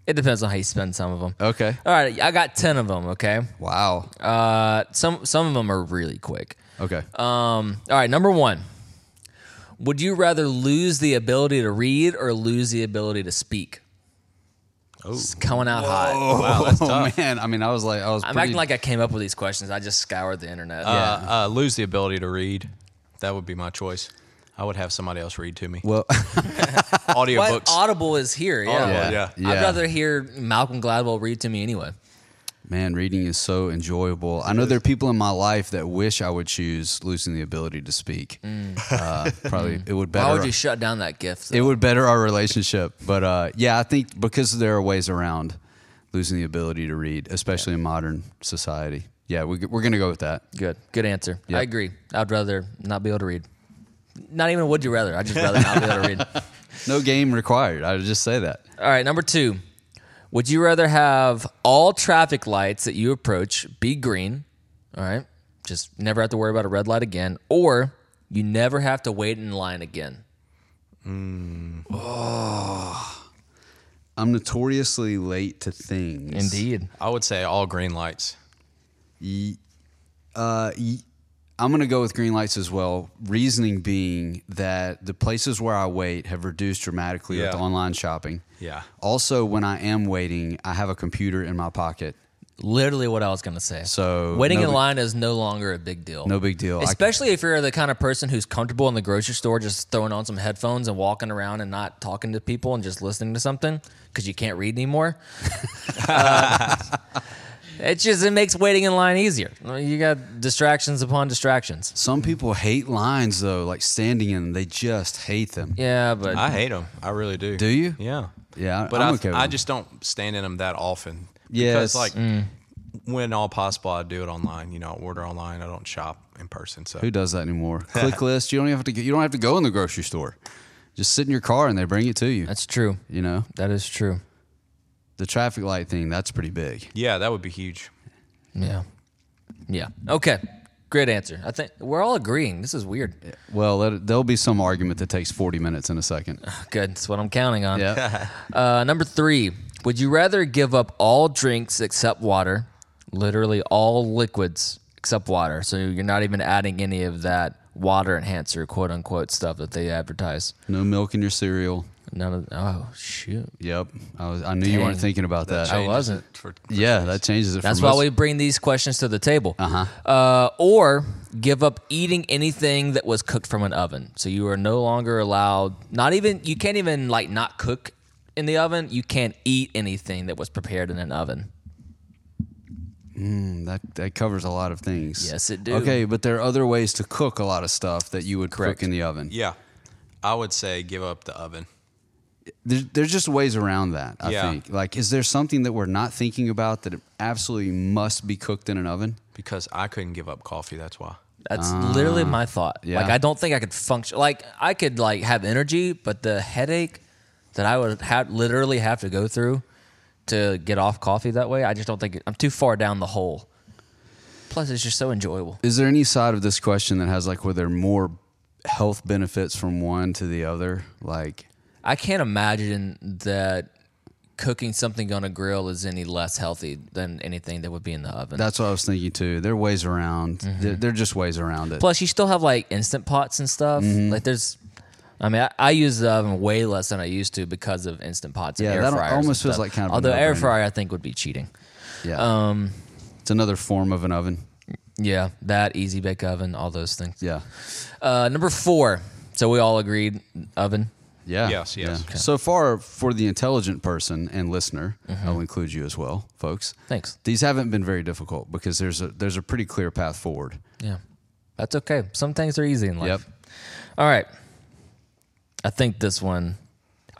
It depends on how you spend some of them. Okay. All right, I got 10 of them, okay? Wow. Uh, some some of them are really quick. Okay. Um, all right, number one. Would you rather lose the ability to read or lose the ability to speak? It's coming out hot. Wow, that's oh tough. man. I mean, I was like, I was. I'm pretty, acting like I came up with these questions. I just scoured the internet. Uh, uh, lose the ability to read. That would be my choice. I would have somebody else read to me. Well, Audiobooks. What Audible is here? Yeah. Audible, yeah, yeah. yeah. I'd rather hear Malcolm Gladwell read to me anyway. Man, reading is so enjoyable. I know there are people in my life that wish I would choose losing the ability to speak. Uh, probably it would better. Mm. Why would you shut down that gift? it would better our relationship. But uh, yeah, I think because there are ways around losing the ability to read, especially in modern society. Yeah, we, we're going to go with that. Good. Good answer. Yep. I agree. I'd rather not be able to read. Not even would you rather. I'd just rather not be able to read. No game required. I would just say that. All right, number two. Would you rather have all traffic lights that you approach be green? All right. Just never have to worry about a red light again. Or you never have to wait in line again. Oh. I'm notoriously late to things. Indeed. I would say all green lights. Uh, y- I'm going to go with green lights as well. Reasoning being that the places where I wait have reduced dramatically with online shopping. Yeah. Also, when I am waiting, I have a computer in my pocket. Literally what I was going to say. So, waiting no in big- line is no longer a big deal. No big deal. Especially if you're the kind of person who's comfortable in the grocery store just throwing on some headphones and walking around and not talking to people and just listening to something because you can't read anymore. Uh, it just it makes waiting in line easier. You got distractions upon distractions. Some people hate lines though, like standing in them. They just hate them. Yeah, but I hate them. I really do. Do you? Yeah. Yeah, But I'm I, okay with I them. just don't stand in them that often. Yes. Because like mm. when all possible, I do it online. You know, I order online. I don't shop in person. So Who does that anymore? Click list. You don't even have to. Get, you don't have to go in the grocery store. Just sit in your car and they bring it to you. that's true. You know, That is true. The traffic light thing. That's pretty big. yeah, that would be huge. Yeah. Yeah. Okay. Great answer. I think we're all agreeing. This is weird. Well, there'll be some argument that takes 40 minutes in a second. Good. That's what I'm counting on. Yeah. Uh, number three, would you rather give up all drinks except water, literally all liquids except water? So you're not even adding any of that water enhancer, quote unquote, stuff that they advertise. no milk in your cereal. None of. Oh shoot. Yep. I was. I knew you weren't thinking about that. I Changes wasn't. it For, for yeah, that changes it. That's for why most- we bring these questions to the table. Uh-huh. Uh, or give up eating anything that was cooked from an oven. So you are no longer allowed. Not even. You can't even like not cook in the oven. You can't eat anything that was prepared in an oven. Mm, that that covers a lot of things. Yes, it do. Okay, but there are other ways to cook a lot of stuff that you would Correct. cook in the oven. Yeah, I would say give up the oven. There's, there's just ways around that. I Yeah. think. Like, is there something that we're not thinking about that absolutely must be cooked in an oven? because I couldn't give up coffee. That's why. That's literally my ah, thought. yeah. Like I don't think I could function. Like I could like have energy, but the headache that I would have literally have to go through to get off coffee that way, I just don't think it, I'm too far down the hole. Plus, it's just so enjoyable. Is there any side of this question that has like were there more health benefits from one to the other? Like, I can't imagine that cooking something on a grill is any less healthy than anything that would be in the oven. that's what I was thinking too. There are ways around. Mm-hmm. There, there are just ways around it. Plus, you still have like instant pots and stuff. Mm-hmm. Like there's, I mean, I, I use the oven way less than I used to because of instant pots and Yeah, air that fryers. almost and feels like kind of Although air fryer, I think would be cheating. yeah, Um, it's another form of an oven. yeah, that easy bake oven, all those things. Yeah, Uh, number four. So we all agreed oven. Yeah, Yes, yes. yeah. So far, for the intelligent person and listener, Mm-hmm. I'll include you as well, folks. Thanks. These haven't been very difficult because there's a there's a pretty clear path forward. Yeah, that's okay. Some things are easy in life. Yep. All right. I think this one.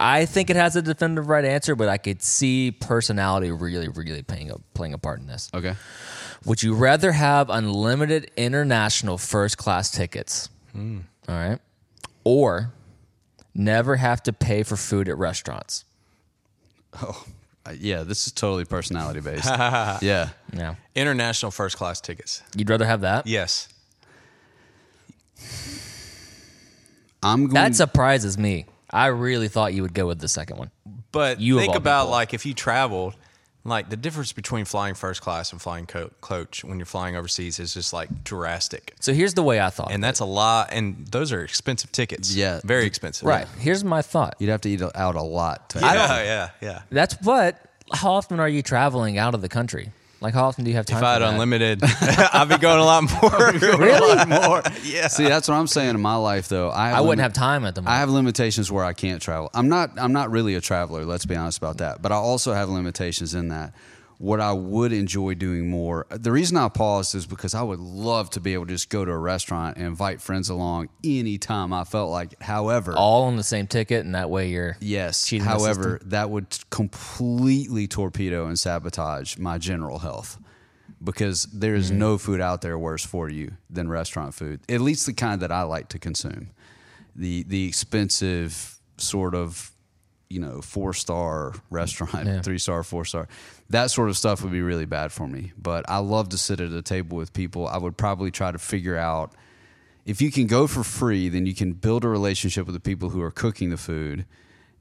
I think it has a definitive right answer, but I could see personality really, really playing a playing a part in this. Okay. Would you rather have unlimited international first class tickets? All right. Or never have to pay for food at restaurants? Oh, yeah, this is totally personality based. yeah. Yeah. International first class tickets. You'd rather have that? Yes. I'm going That surprises me. I really thought you would go with the second one. But You think about people. like if you traveled, like the difference between flying first class and flying co- coach when you're flying overseas is just like drastic. So here's the way I thought. And that's a lot. And those are expensive tickets. Yeah. Very expensive. right. Here's my thought. You'd have to eat out a lot. To, Yeah, yeah, yeah. That's but how often are you traveling out of the country? Like how often do you have time? If I had for that? unlimited, I'd be going a lot more. really? more. Yeah. See, that's what I'm saying in my life, though. I, I wouldn't limit- have time at the moment. I have limitations where I can't travel. I'm not. I'm not really a traveler. Let's be honest about that. But I also have limitations in that. What I would enjoy doing more. The reason I paused is because I would love to be able to just go to a restaurant and invite friends along anytime I felt like. it. However, all on the same ticket, and that way you're yes. However, that would completely torpedo and sabotage my general health because there is Mm-hmm. no food out there worse for you than restaurant food. At least the kind that I like to consume. The the expensive sort of you know, four star restaurant, Yeah. three star, four star. That sort of stuff would be really bad for me. But I love to sit at a table with people. I would probably try to figure out if you can go for free, then you can build a relationship with the people who are cooking the food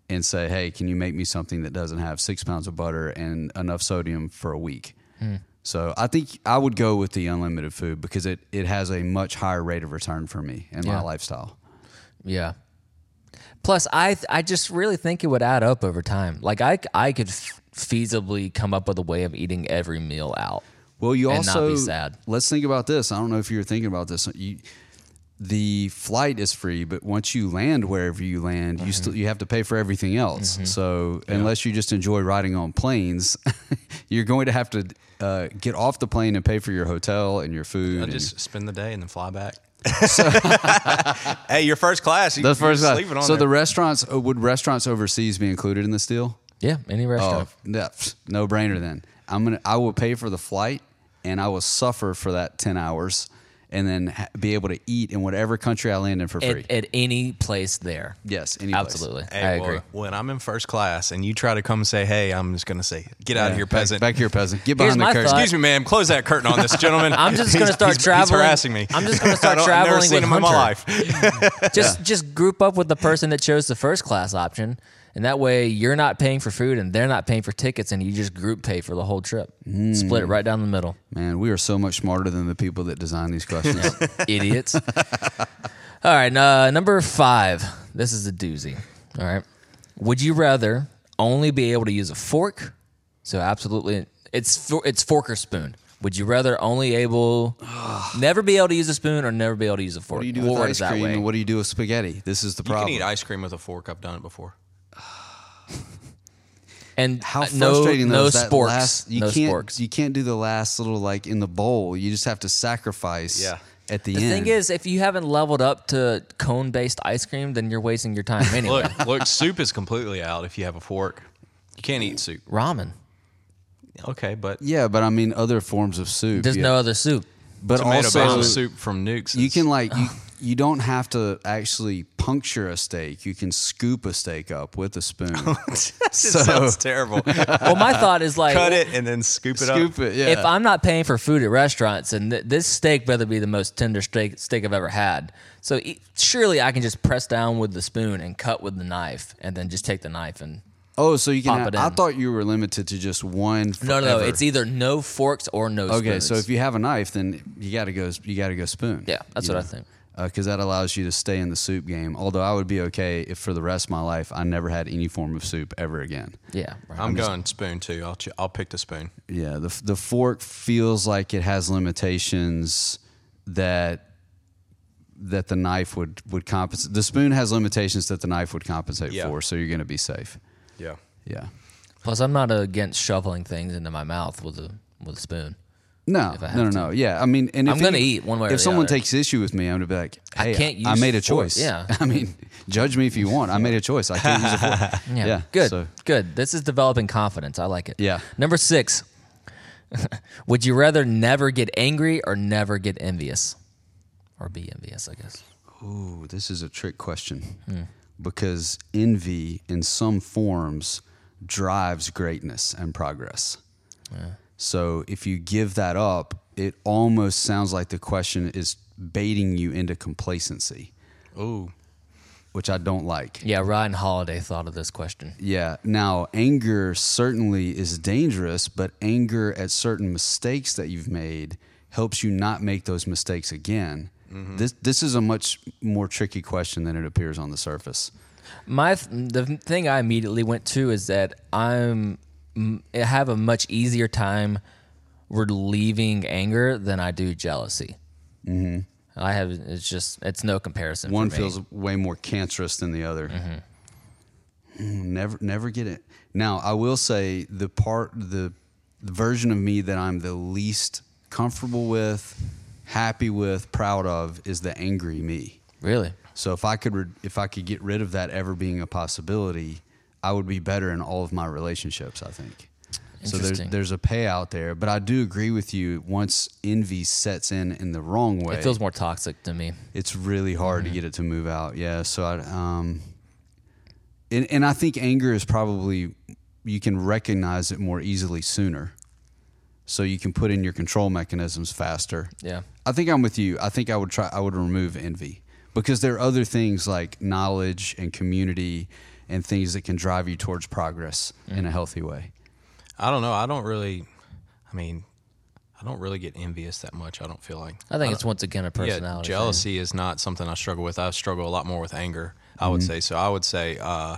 and say, hey, can you make me something that doesn't have six pounds of butter and enough sodium for a week? Hmm. So I think I would go with the unlimited food because it, it has a much higher rate of return for me in my lifestyle. Yeah. Plus, I th- I just really think it would add up over time. Like I I could f- feasibly come up with a way of eating every meal out. Well, you And not also be sad. let's think about this. I don't know if you were thinking about this. You, the flight is free, but once you land wherever you land, Mm-hmm. you still you have to pay for everything else. So unless you just enjoy riding on planes, you're going to have to uh, get off the plane and pay for your hotel and your food. I and- just spend the day and then fly back. hey, your first class. You, the first you class. it on So there. the restaurants uh, would restaurants overseas be included in this deal? Yeah, any Oh, restaurant. yeah, no brainer. Then I'm gonna I will pay for the flight and I will suffer for that ten hours and then ha- be able to eat in whatever country I land in for free. At, at any place there. yes, any place. Absolutely. Hey, I well, agree. when I'm in first class and you try to come say, "Hey," I'm just gonna say, "Get out Yeah, of here, back- peasant." Back, here, peasant. Get Here's behind my the curtain. thought. Excuse me, ma'am. Close that curtain on this gentleman. I'm just gonna He's- start he's- traveling. He's harassing me. I'm just gonna start I don't- I've never traveling seen with him in my Hunter. life. Just just group up with the person that chose the first class option, and that way you're not paying for food and they're not paying for tickets, and you just group pay for the whole trip. Split it right down the middle. Man, we are so much smarter than the people that design these questions. Idiots. All right, uh, number five. This is a doozy. All right. Would you rather only be able to use a fork? So absolutely, it's for, it's fork or spoon. Would you rather only able, never be able to use a spoon or never be able to use a fork? what do you do with word ice cream and what do you do with spaghetti? This is the problem. You problem. can eat ice cream with a fork. I've done it before. And How uh, no, frustrating no though is sporks. last- you no can't sporks. you can't do the last little like in the bowl. You just have to sacrifice Yeah. at the, end. The end. thing is, if you haven't leveled up to cone based ice cream, then you're wasting your time anyway. Look, look, soup is completely out if you have a fork. You can't eat soup. Ramen. Okay, but yeah, but I mean other forms of soup. There's yeah. no other soup. but tomato also based soup from Nukes. you can like you, you don't have to actually puncture a steak. You can scoop a steak up with a spoon. that So- sounds terrible. Well, my thought is like, Cut it and then scoop it up. scoop it. Yeah. if I'm not paying for food at restaurants, and th- this steak better be the most tender steak steak I've ever had. So e- surely I can just press down with the spoon and cut with the knife, and then just take the knife and. oh, so you can. pop Have, it I thought you were limited to just one. No, no, no. It's either no forks or no spoons. Okay, so if you have a knife, then you got to go. You got to go spoon. Yeah, that's You what I think. Uh, because that allows you to stay in the soup game. Although I would be okay if for the rest of my life I never had any form of soup ever again. Yeah, right. I'm going spoon too. I'll ch- I'll pick the spoon. Yeah, the the fork feels like it has limitations that that the knife would would compensate. The spoon has limitations that the knife would compensate Yeah. for, so you're going to be safe. Yeah. Yeah. Plus, I'm not against shoveling things into my mouth with a with a spoon. No, If I have no, no, no. Yeah, I mean, and if I'm gonna eat one way or other. If the someone other. takes issue with me, I'm gonna be like, I can't I made a fork. choice." Yeah. I mean, judge me if you want. I made a choice. I can't use a fork. Yeah, Yeah, good, so- good. This is developing confidence. I like it. Yeah. Number six. Would you rather never get angry or never get envious, or be envious? I guess. Ooh, this is a trick question Hmm. because envy, in some forms, drives greatness and progress. So if you give that up, it almost sounds like the question is baiting you into complacency, Ooh. which I don't like. Yeah, Ryan Holiday thought of this question. Yeah. Now, anger certainly is dangerous, but anger at certain mistakes that you've made helps you not make those mistakes again. Mm-hmm. This this is a much more tricky question than it appears on the surface. My th- the thing I immediately went to is that I'm m- I have a much easier time relieving anger than I do jealousy. Mm-hmm. I have it's just it's no comparison. One feels way more cancerous than the other. Mm, Never never get it. Now, I will say the part the, the version of me that I'm the least comfortable with, happy with, proud of is the angry me. really. So if I could re- if I could get rid of that ever being a possibility, I would be better in all of my relationships. I think. So there's there's a payout there, but I do agree with you. Once envy sets in in the wrong way, It feels more toxic to me. it's really hard Mm-hmm. to get it to move out. Yeah. So I um, and, and I think anger is probably you can recognize it more easily sooner, so you can put in your control mechanisms faster. Yeah. I think I'm with you. I think I would try. I would remove envy because there are other things like knowledge and community and things that can drive you towards progress in a mm. healthy way. I don't know. I don't really. I mean, I don't really get envious that much. I don't feel like. I think it's once again a Yeah, personality. thing. jealousy is not something I struggle with. I struggle a lot more with anger. I would mm-hmm. say so. I would say uh,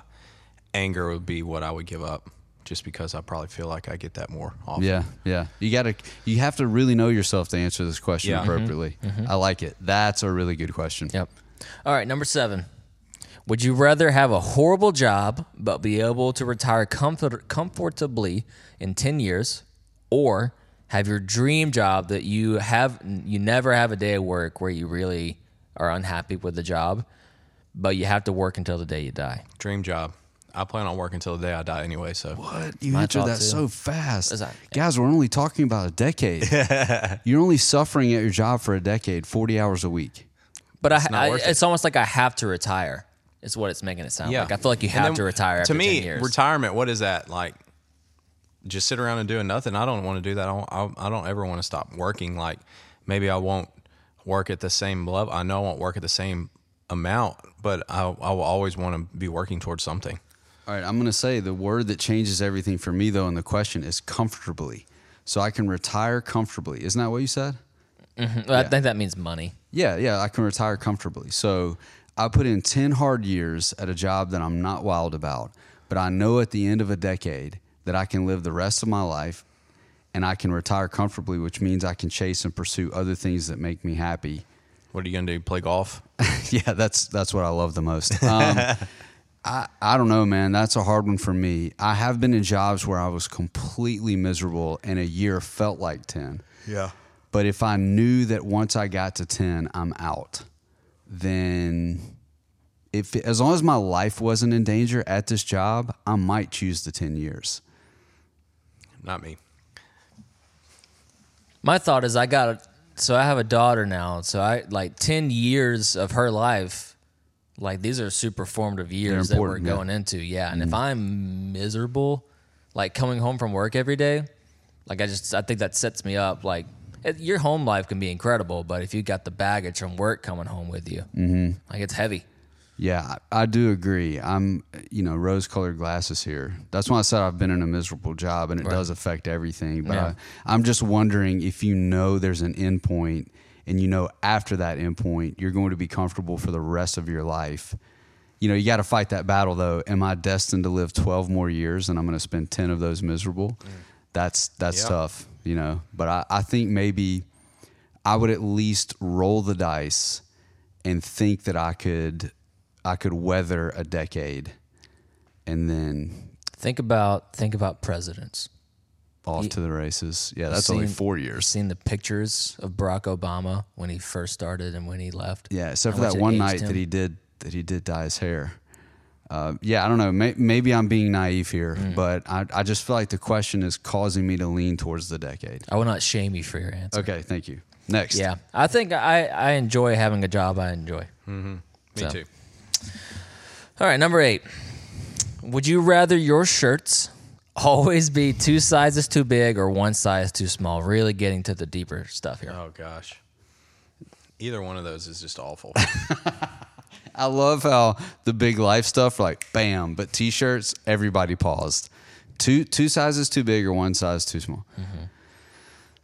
anger would be what I would give up, just because I probably feel like I get that more often. Yeah, yeah. You got to. You have to really know yourself to answer this question Yeah. Mm-hmm. appropriately. Mm-hmm. I like it. That's a really good question. Yep. All right, number seven. Would you rather have a horrible job but be able to retire comfort- comfortably in 10 years or have your dream job that you have you never have a day of work where you really are unhappy with the job but you have to work until the day you die. Dream job. I plan on working until the day I die anyway. So What? You My answered thought that too. so fast. That- Guys, we're only talking about a decade. You're only suffering at your job for a decade, 40 hours a week. But I, I it. it's almost like I have to retire. Is what it's making it sound like. I feel like you And have then to retire after to me, 10 years. retirement. What is that like? Just sit around and doing nothing. I don't want to do that. I don't, I, I don't ever want to stop working. Like maybe I won't work at the same level. I know I won't work at the same amount, but I, I will always want to be working towards something. All right, I'm going to say the word that changes everything for me, though, in the question is comfortably. So I can retire comfortably. Isn't that what you said? Mm-hmm. Well, I think that means money. Yeah, yeah, I can retire comfortably. So I put in 10 hard years at a job that I'm not wild about, but I know at the end of a decade that I can live the rest of my life and I can retire comfortably, which means I can chase and pursue other things that make me happy. What are you gonna do? Play golf? yeah, that's that's what I love the most. Um, I I don't know, man. That's a hard one for me. I have been in jobs where I was completely miserable, and a year felt like ten. Yeah. But if I knew that once I got to 10, I'm out, then if as long as my life wasn't in danger at this job, I might choose the 10 years. Not me. My thought is I got a, so I have a daughter now, so I like 10 years of her life like these are super formative years that we're important, yeah. going into. Yeah, and if mm-hmm. I'm miserable like coming home from work every day, like I just I think that sets me up like your home life can be incredible, but if you got the baggage from work coming home with you, mm-hmm. like it's heavy. Yeah, I, do agree. I'm, you know, rose colored glasses here. That's why I said I've been in a miserable job and it does affect everything. But Yeah. I, I'm just wondering if you know there's an end point and you know after that end point, you're going to be comfortable for the rest of your life. You know, you got to fight that battle though. Am I destined to live 12 more years and I'm going to spend 10 of those miserable? That's, that's Yeah. tough, you know. But I, I think maybe I would at least roll the dice and think that I could I could weather a decade and then Think about think about presidents. off Ye- to the races. Yeah, that's only four years. seen the pictures of Barack Obama when he first started and when he left. Yeah, except for that one night him. that he did that he did dye his hair. Uh, yeah, I don't know. May, maybe I'm being naive here, Mm. but I, I just feel like the question is causing me to lean towards the decade. I will not shame you for your answer. Okay, thank you. Next. Yeah, I think I, I enjoy having a job I enjoy. Me So. too. All right, number eight. Would you rather your shirts always be two sizes too big or one size too small? Really getting to the deeper stuff here. Oh gosh. Either one of those is just awful. I love how the big life stuff like bam, but t-shirts everybody paused. Two two sizes too big or one size too small. Mm-hmm.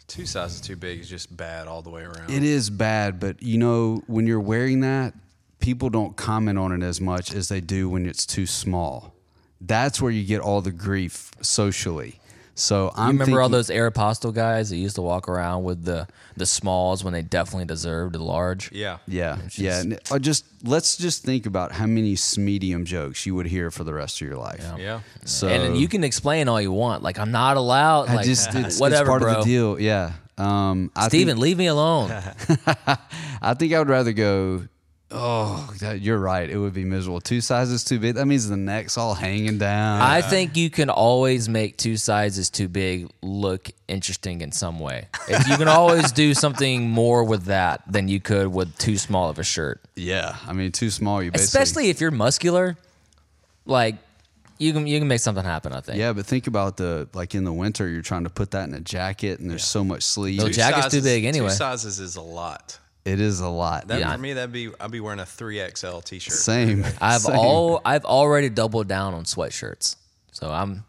Two sizes too big is just bad all the way around. It is bad, but you know, when you're wearing that, people don't comment on it as much as they do when it's too small. That's where you get all the grief socially. So I'm You remember all those Aeropostale guys that used to walk around with the the smalls when they definitely deserved the large? Yeah. Yeah, yeah. and, uh, just let's just think about how many medium jokes you would hear for the rest of your life. Yeah. So and you can explain all you want. Like I'm not allowed. I Like just it's, whatever, it's part bro. of the deal. Yeah. Um, I Steven, think, leave me alone. I think I would rather go. Oh, that, you're right. It would be miserable. Two sizes too big. That means the neck's all hanging down. I think you can always make two sizes too big look interesting in some way. If you can always do something more with that than you could with too small of a shirt. yeah, I mean, too small. You basically Especially if you're muscular. like you can you can make something happen. I think. Yeah, but think about the like in the winter, you're trying to put that in a jacket, and there's so much sleeve. No, Two jacket's too sizes- big anyway. Two sizes is a lot. It is a lot. That, Yeah. For me, that'd be I'd be wearing a three XL T-shirt. Same. I've Same. all I've already doubled down on sweatshirts, so I'm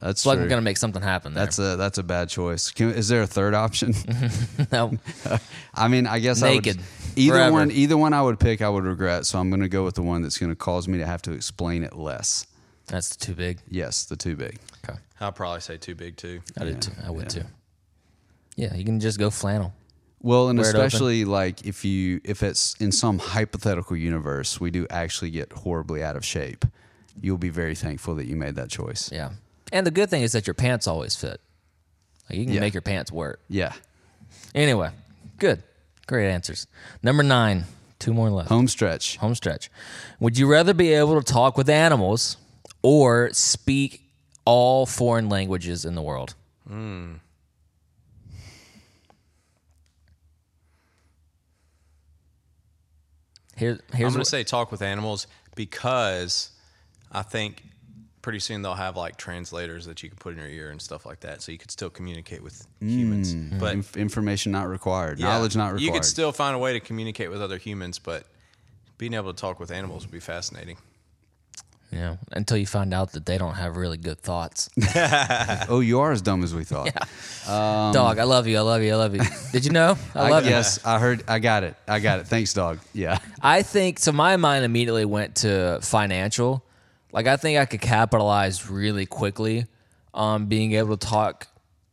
That's it's like I'm gonna make something happen. There. That's a that's a bad choice. Can, is there a third option? no, I mean, I guess Naked. I would, either Forever. one. Either one I would pick, I would regret. So I'm going to go with the one that's going to cause me to have to explain it less. that's too big. Yes, the too big. Okay, I'll probably say too big too. I did too. I would too. Yeah, you can just go flannel. Well, and Wear open. especially like if you if it's in some hypothetical universe, we do actually get horribly out of shape. You'll be very thankful that you made that choice. Yeah, and the good thing is that your pants always fit. Like you can Yeah. make your pants work. Yeah. Anyway, good, great answers. Number nine, two more left. Home stretch. Home stretch. Would you rather be able to talk with animals or speak all foreign languages in the world? Hmm. Here, I'm gonna say talk with animals because I think pretty soon they'll have like translators that you can put in your ear and stuff like that, so you could still communicate with humans. Mm. But Inf- information not required. yeah, Knowledge not required. You could still find a way to communicate with other humans, but being able to talk with animals would be fascinating. You know, until you find out that they don't have really good thoughts. oh, you are as dumb as we thought. Um, dog, I love you. I love you. I love you. Did you know? I I, love you. yes, I heard. I got it. I got it. Thanks, dog. Yeah. I think so. My mind immediately went to financial. Like I think I could capitalize really quickly on being able to talk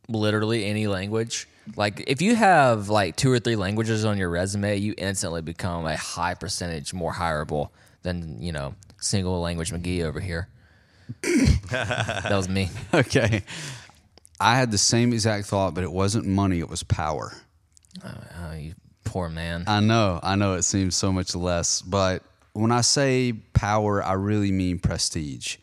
literally any language. Like if you have like two or three languages on your resume, you instantly become a high percentage more hireable than you know single language McGee over here. that was me. Okay. I had the same exact thought, but it wasn't money. It was power. Oh, oh, you poor man. I know. I know. It seems so much less, but when I say power, I really mean prestige.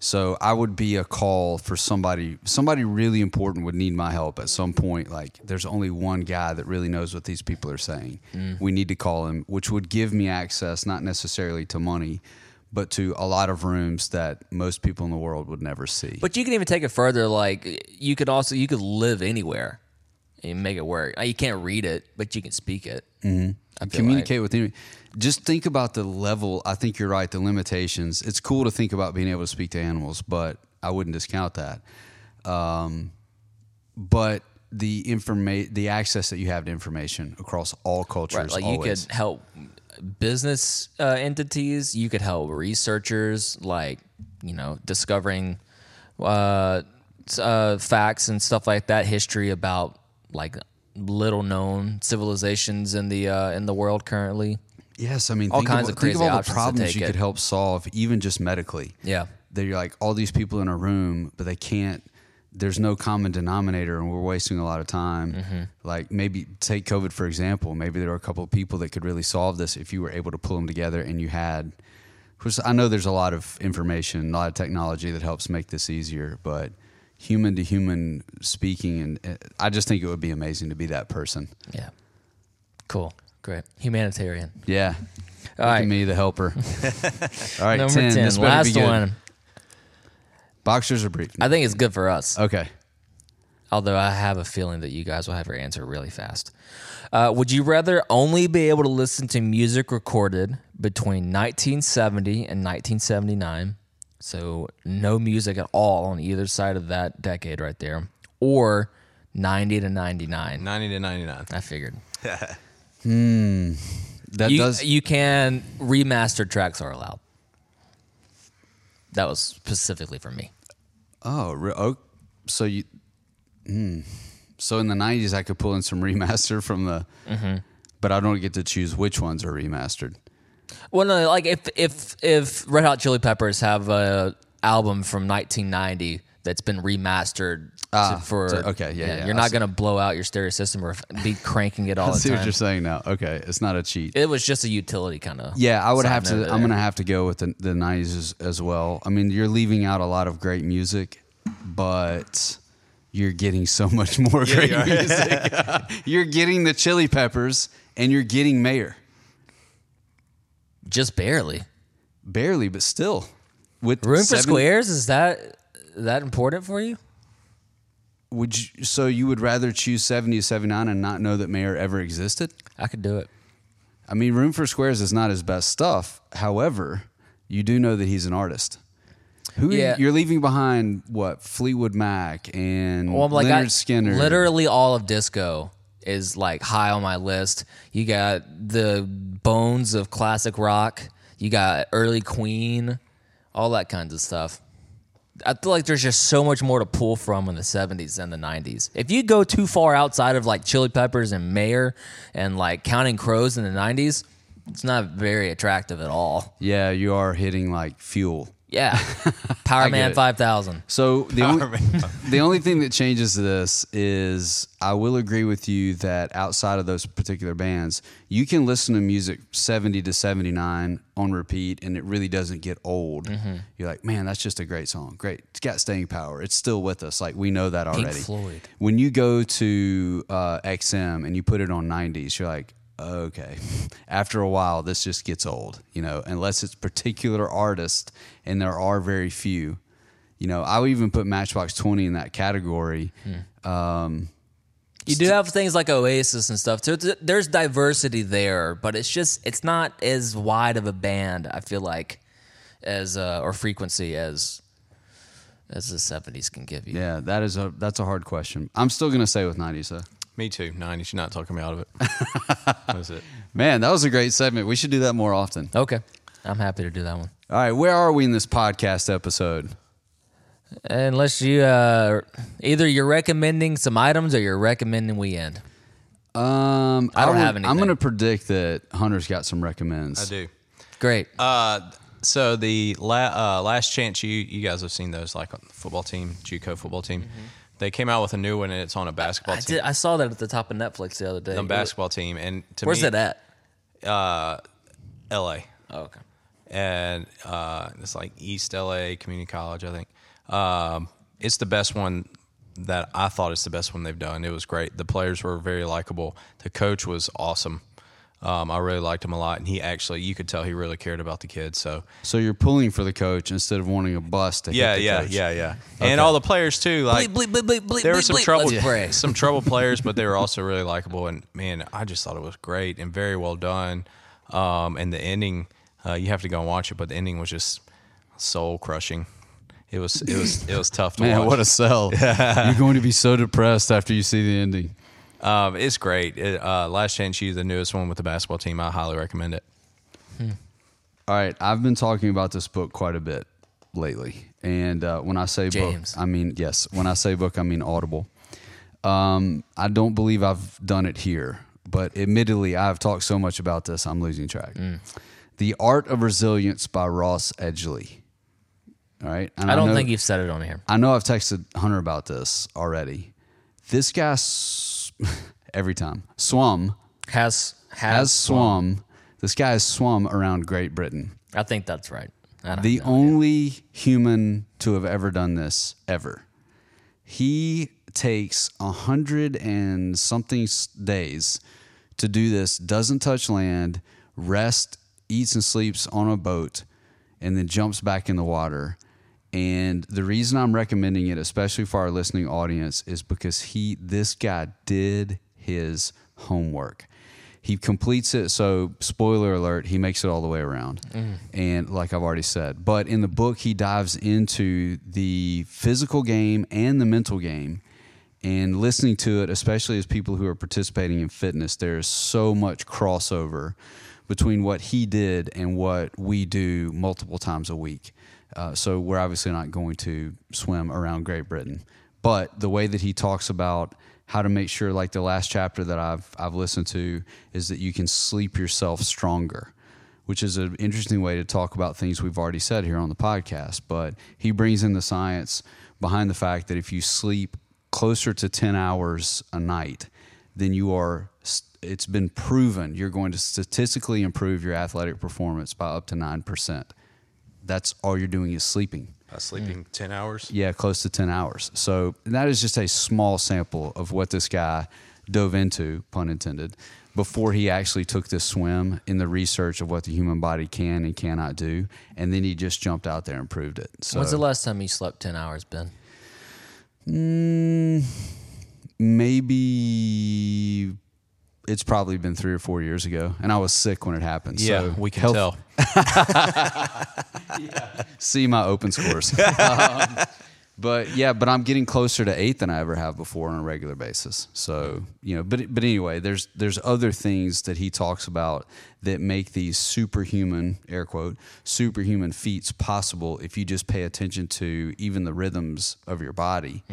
So I would be a call for somebody. Somebody really important would need my help at some point. Like there's only one guy that really knows what these people are saying. Mm. We need to call him, which would give me access, not necessarily to money, but to a lot of rooms that most people in the world would never see. But you can even take it further. Like you could also you could live anywhere and make it work. Uh, You can't read it, but you can speak it. Mm-hmm. communicate with him. Just think about the level. I think you're right. The limitations. It's cool to think about being able to speak to animals, but I wouldn't discount that. Um, but the informa- the access that you have to information across all cultures, Right, like always. you could help business uh, entities. You could help researchers, like you know, discovering uh, uh, facts and stuff like that, history about like little known civilizations in the uh, in the world currently. Yes, I mean, All think kinds of, of think of all the problems you it. could help solve, even just medically. Yeah. that you're like all these people in a room, but they can't. There's no common denominator, and we're wasting a lot of time. Mm-hmm. Like maybe take COVID for example. Maybe there are a couple of people that could really solve this if you were able to pull them together, and you had. Which I know there's a lot of information, a lot of technology that helps make this easier, but human to human speaking, and uh, I just think it would be amazing to be that person. Yeah. Cool. Great. Humanitarian. Yeah. All at me, the helper. All right, Number 10. 10. This better be Last one. Boxers are brief. I think it's good for us. Okay. although I have a feeling that you guys will have your answer really fast. Uh, would you rather only be able to listen to music recorded between 1970 and 1979, so no music at all on either side of that decade right there, or 90 to 99? Ninety to ninety nine. I figured. hmm. That You, does. you can remastered tracks are allowed. That was specifically for me. Oh, re- oh so you. Hmm. So in the '90s, I could pull in some remaster from the, Mm-hmm. but I don't get to choose which ones are remastered. Well, no, like if if if Red Hot Chili Peppers have a album from 1990 that's been remastered to- Ah, for so- okay, yeah, yeah, you're I not see. gonna blow out your stereo system or be cranking it all I the see what you're saying now. Okay, it's not a cheat. It was just a utility kind of. yeah, I would have to. there. I'm gonna have to go with the, the '90s as, as well. I mean, you're leaving out a lot of great music, but you're getting so much more great you music. you're getting the Chili Peppers, and you're getting Mayer. just barely. Barely, but still. with Room for seven- squares is that that important for you? Would you, so you would rather choose seventy to seventy nine and not know that Mayer ever existed? I could do it. I mean, Room for Squares is not his best stuff. However, you do know that he's an artist. Who Yeah. you're leaving behind? What Fleetwood Mac and Well, like Lynyrd I- Skynyrd? Literally all of disco is like high on my list. You got the bones of classic rock. You got early Queen, all that kinds of stuff. I feel like there's just so much more to pull from in the 70s and the 90s. If you go too far outside of like Chili Peppers and Mayer and like Counting Crows in the 90s, it's not very attractive at all. Yeah, you are hitting like fuel. Yeah. Power Man it. 5000. So the only, the only thing that changes this is I will agree with you that outside of those particular bands, you can listen to music 70 to 79 on repeat and it really doesn't get old. Mm-hmm. You're like, man, that's just a great song. Great. It's got staying power. It's still with us. Like we know that already. Floyd. When you go to uh, XM and you put it on 90s, you're like, okay. After a while, this just gets old, you know, unless it's particular artist, and there are very few. You know, I would even put Matchbox 20 in that category. Um, You do have things like Oasis and stuff. So th- there's diversity there, but it's just it's not as wide of a band. I feel like as uh, or frequency as as the '70s can give you. yeah, that is a that's a hard question. I'm still gonna say with 90s though. Me too. Nine. You're not talking me out of it. That's it. Man, that was a great segment. We should do that more often. Okay, I'm happy to do that one. All right, where are we in this podcast episode? Unless you uh, either you're recommending some items or you're recommending we end. Um, I don't would- have anything. I'm gonna predict that Hunter's got some recommends. I do. Great. Uh, so the la- uh, last chance you you guys have seen those like on the football team, JUCO football team. They came out with a new one and it's on a basketball I team. did. I saw that at the top of Netflix the other day. the basketball team and to Where's me, it at? Uh, L.A. Oh, okay. and uh, it's like East LA Community College, I think. Um, it's the best one that I thought it's the best one they've done. It was great. The players were very likable. The coach was awesome. Um, I really liked him a lot, and he actually, you could tell he really cared about the kids. So So you're pulling for the coach instead of wanting a bus to yeah, hit the kids. yeah, coach. yeah, yeah, and all the players too. Like bleep, bleep, bleep, bleep, there were bleep, some bleep. trouble, Let's pray. some trouble players, but they were also really likable. And man, I just thought it was great and very well done. Um, and the ending, uh, you have to go and watch it, but the ending was just soul crushing. It was, it was, it was tough to Man, watch. what a sell. You're going to be so depressed after you see the ending. Um, it's great. It, uh, Last Chance U, the newest one with the basketball team, I highly recommend it. All right, I've been talking about this book quite a bit lately. And uh, when I say James. book, I mean, yes, when I say book, I mean Audible. Um, I don't believe I've done it here, but admittedly, I've talked so much about this, I'm losing track. Mm. The Art of Resilience by Ross Edgley. All right. And I don't know- think you've said it on here. I know I've texted Hunter about this already. This guy, s- every time, swum, Has has, has swum. This guy has swum around Great Britain. I think that's right. The know. only human to have ever done this ever. He takes a hundred and something days to do this, doesn't touch land, rest, eats and sleeps on a boat, and then jumps back in the water. And the reason I'm recommending it, especially for our listening audience, is because he this guy did his homework. He completes it. So, spoiler alert, he makes it all the way around. Mm. And like I've already said, but in the book, he dives into the physical game and the mental game. And listening to it, especially as people who are participating in fitness, there's so much crossover between what he did and what we do multiple times a week. Uh, so we're obviously not going to swim around Great Britain, but the way that he talks about how to make sure, like the last chapter that I've I've listened to, is that you can sleep yourself stronger, which is an interesting way to talk about things we've already said here on the podcast. But he brings in the science behind the fact that if you sleep closer to ten hours a night, then you are it's been proven you're going to statistically improve your athletic performance by up to 9%. That's all you're doing is sleeping. By sleeping 10 hours. Yeah, close to 10 hours. So that is just a small sample of what this guy dove into, pun intended. before he actually took this swim in the research of what the human body can and cannot do, and then he just jumped out there and proved it. So When's the last time you slept 10 hours, Ben? Mm, maybe it's probably been three or four years ago, and I was sick when it happened. Yeah, so we can health- tell. See my open scores. Um, but yeah, but I'm getting closer to eight than I ever have before on a regular basis. So you know, but but anyway, there's there's other things that he talks about that make these superhuman air quote superhuman feats possible if you just pay attention to even the rhythms of your body.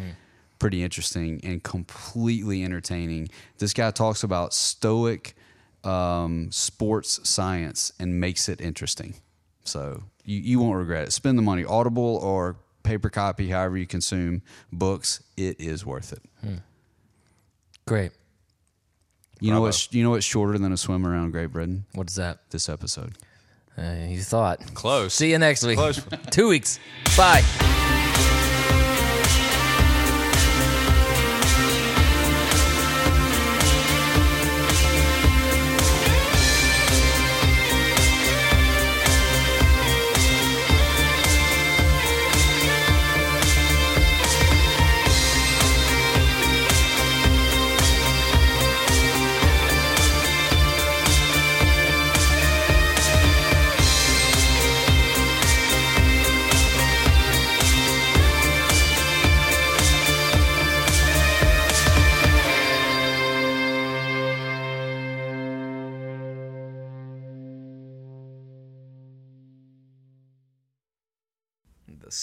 Pretty interesting and completely entertaining. This guy talks about stoic um, sports science and makes it interesting. So you, you won't regret it. Spend the money, Audible or paper copy, however you consume books. It is worth it. Great. You know what's you know what's shorter than a swim around Great Britain? What is that? This episode. Uh, you thought. Close. See you next week. Close. Two weeks. Bye.